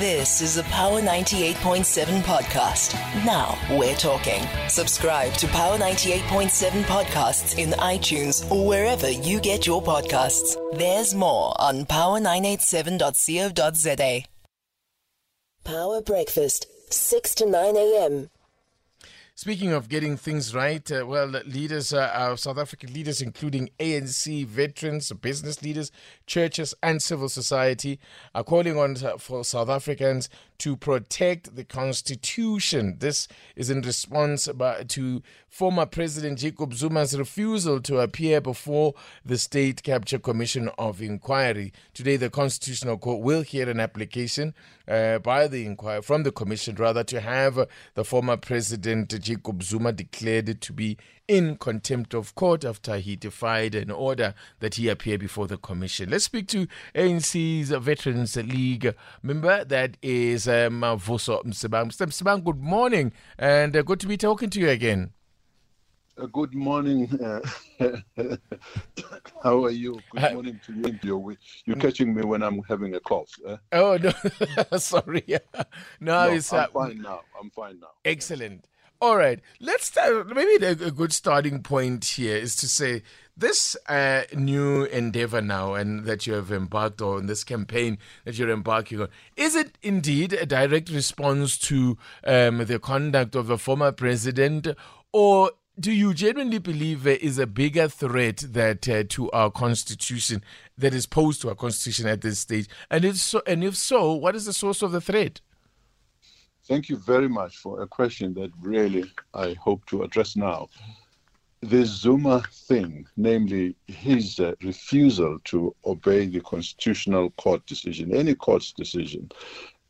This is a Power 98.7 podcast. Now we're talking. Subscribe to Power 98.7 podcasts in iTunes or wherever you get your podcasts. There's more on power987.co.za. Power Breakfast, 6 to 9 a.m. Speaking of getting things right, uh, well, leaders, uh, South African leaders, including ANC veterans, business leaders, churches, and civil society, are calling on uh, for South Africans to protect the Constitution. This is in response to former President Jacob Zuma's refusal to appear before the State Capture Commission of Inquiry. Today, the Constitutional Court will hear an application uh, by the inquiry from the commission, rather, to have the former President Jacob Zuma declared it to be in contempt of court after he defied an order that he appear before the commission. Let's speak to ANC's Veterans League member, that is um, Vuso Msimang. Mr. Msimang, good morning, and uh, good to be talking to you again. Uh, good morning. Uh, how are you? Good morning to you. You're, you're catching me when I'm having a cough. Eh? Oh no, sorry. no, no, it's I'm uh, fine now. I'm fine now. Excellent. All right, let's start. Maybe a, good starting point here is to say this uh, new endeavor now, and that you have embarked on this campaign that you're embarking on. Is it indeed a direct response to um, the conduct of a former president, or do you genuinely believe there is a bigger threat that uh, to our constitution that is posed to our constitution at this stage? And if so, and if so, what is the source of the threat? Thank you very much for a question that really I hope to address now. The Zuma thing, namely his uh, refusal to obey the constitutional court decision, any court's decision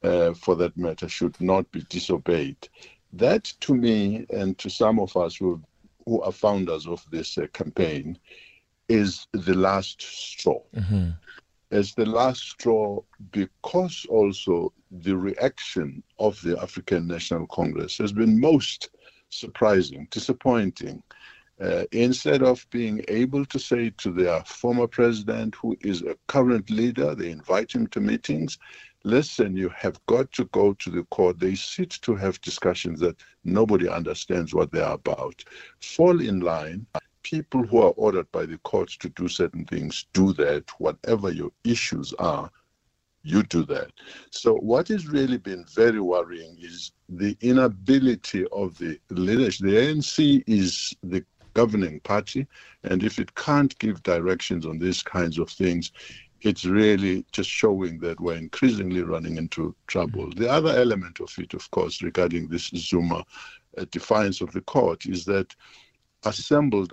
uh, for that matter, should not be disobeyed. That, to me, and to some of us who, who are founders of this uh, campaign, is the last straw. Mm-hmm as the last straw because also the reaction of the African National Congress has been most surprising, disappointing. Uh, instead of being able to say to their former president, who is a current leader, they invite him to meetings. Listen, you have got to go to the court. They sit to have discussions that nobody understands what they are about. Fall in line people who are ordered by the courts to do certain things do that. Whatever your issues are, you do that. So, what has really been very worrying is the inability of the leadership. The ANC is the governing party, and if it can't give directions on these kinds of things, it's really just showing that we're increasingly running into trouble. The other element of it, of course, regarding this Zuma uh, defiance of the court, is that assembled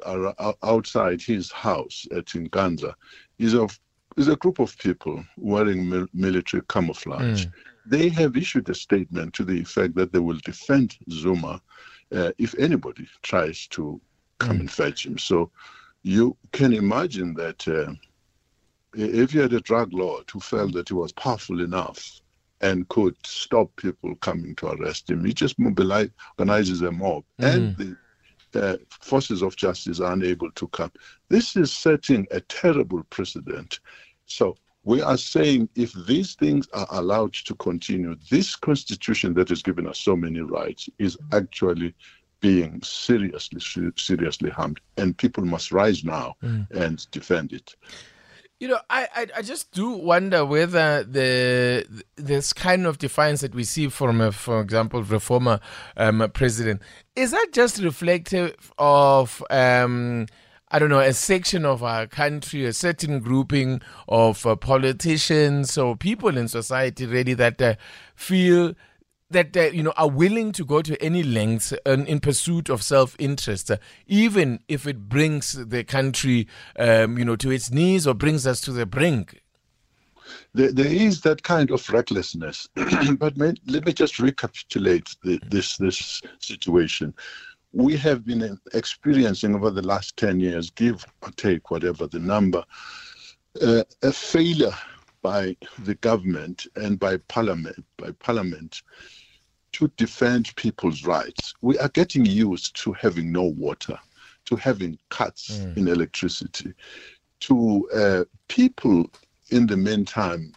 outside his house at Nkandla is of is a group of people wearing mil- military camouflage. Mm. They have issued a statement to the effect that they will defend Zuma uh, if anybody tries to come mm. and fetch him. So you can imagine that uh, if you had a drug lord who felt that he was powerful enough and could stop people coming to arrest him, he just mobilizes, organizes a mob. Mm. And the uh, forces of justice are unable to come. This is setting a terrible precedent. So we are saying if these things are allowed to continue, this constitution that has given us so many rights is actually being seriously, seriously harmed, and people must rise now mm. and defend it. You know, I, I, I just do wonder whether the this kind of defiance that we see from, a, for example, the former um, president is that just reflective of um, I don't know a section of our country, a certain grouping of uh, politicians or people in society, really that uh, feel that uh, you know are willing to go to any lengths in, pursuit of self-interest, uh, even if it brings the country, um, you know, to its knees or brings us to the brink. There, there is that kind of recklessness, but may, let me just recapitulate the, this this situation. We have been experiencing over the last ten years, give or take whatever the number, uh, a failure by the government and by parliament by parliament to defend people's rights. We are getting used to having no water, to having cuts mm. in electricity, to uh, people in the meantime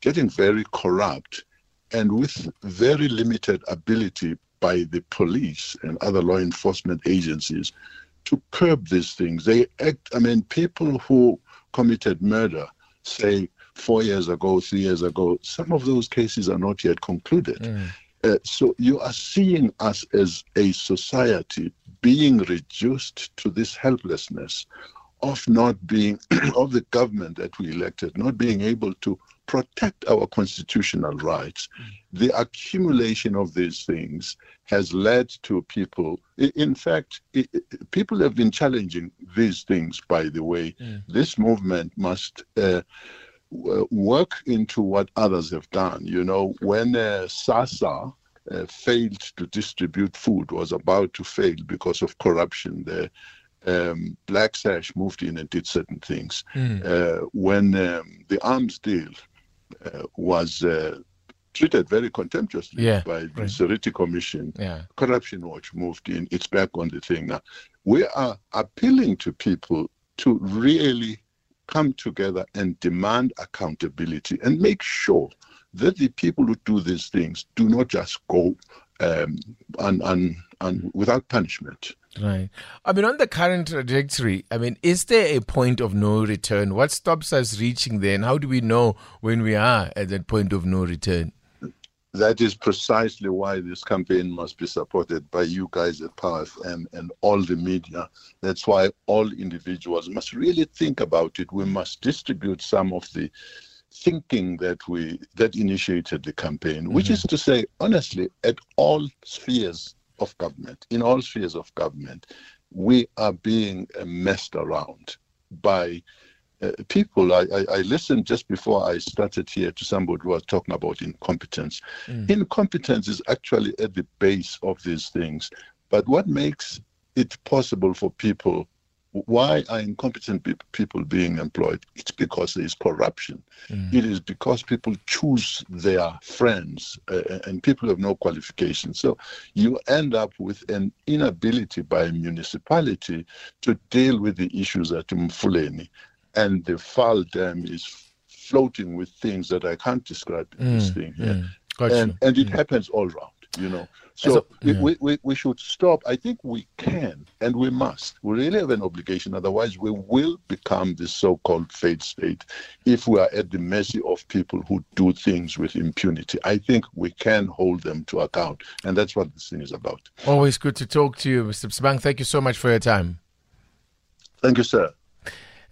getting very corrupt and with very limited ability by the police and other law enforcement agencies to curb these things. They act, I mean, people who committed murder, say four years ago, three years ago, some of those cases are not yet concluded. Mm. Uh, so you are seeing us as a society being reduced to this helplessness of not being, of the government that we elected, not being able to protect our constitutional rights. Mm. The accumulation of these things has led to people, in fact, people have been challenging these things, by the way. Mm. This movement must. Uh, work into what others have done. You know, when uh, SASSA uh, failed to distribute food, was about to fail because of corruption, the um, Black Sash moved in and did certain things. Mm. Uh, when um, the arms deal uh, was uh, treated very contemptuously yeah, by the right. Seriti Commission, yeah. Corruption Watch moved in. It's back on the thing now. We are appealing to people to really come together and demand accountability and make sure that the people who do these things do not just go um, and, and, and without punishment. Right. I mean, on the current trajectory, I mean, is there a point of no return? What stops us reaching there, and how do we know when we are at that point of no return? That is precisely why this campaign must be supported by you guys at Power FM and all the media. That's why all individuals must really think about it. We must distribute some of the thinking that we that initiated the campaign, which mm-hmm. is to say, honestly, at all spheres of government, in all spheres of government, we are being messed around by uh, people. I, I, I, listened just before I started here to somebody who was talking about incompetence. Mm. Incompetence is actually at the base of these things. But what makes it possible for people why are incompetent people being employed? It's because there is corruption. Mm. It is because people choose their friends uh, and people have no qualifications. So you end up with an inability by a municipality to deal with the issues at Emfuleni. And the Vaal Dam is floating with things that I can't describe in mm. this thing here. Mm. And, and it mm. happens all around, you know. So yeah. we, we, we should stop. I think we can and we must. We really have an obligation. Otherwise, we will become the so called failed state if we are at the mercy of people who do things with impunity. I think we can hold them to account. And that's what this thing is about. Always good to talk to you, Mr. Msimang. Thank you so much for your time. Thank you, sir.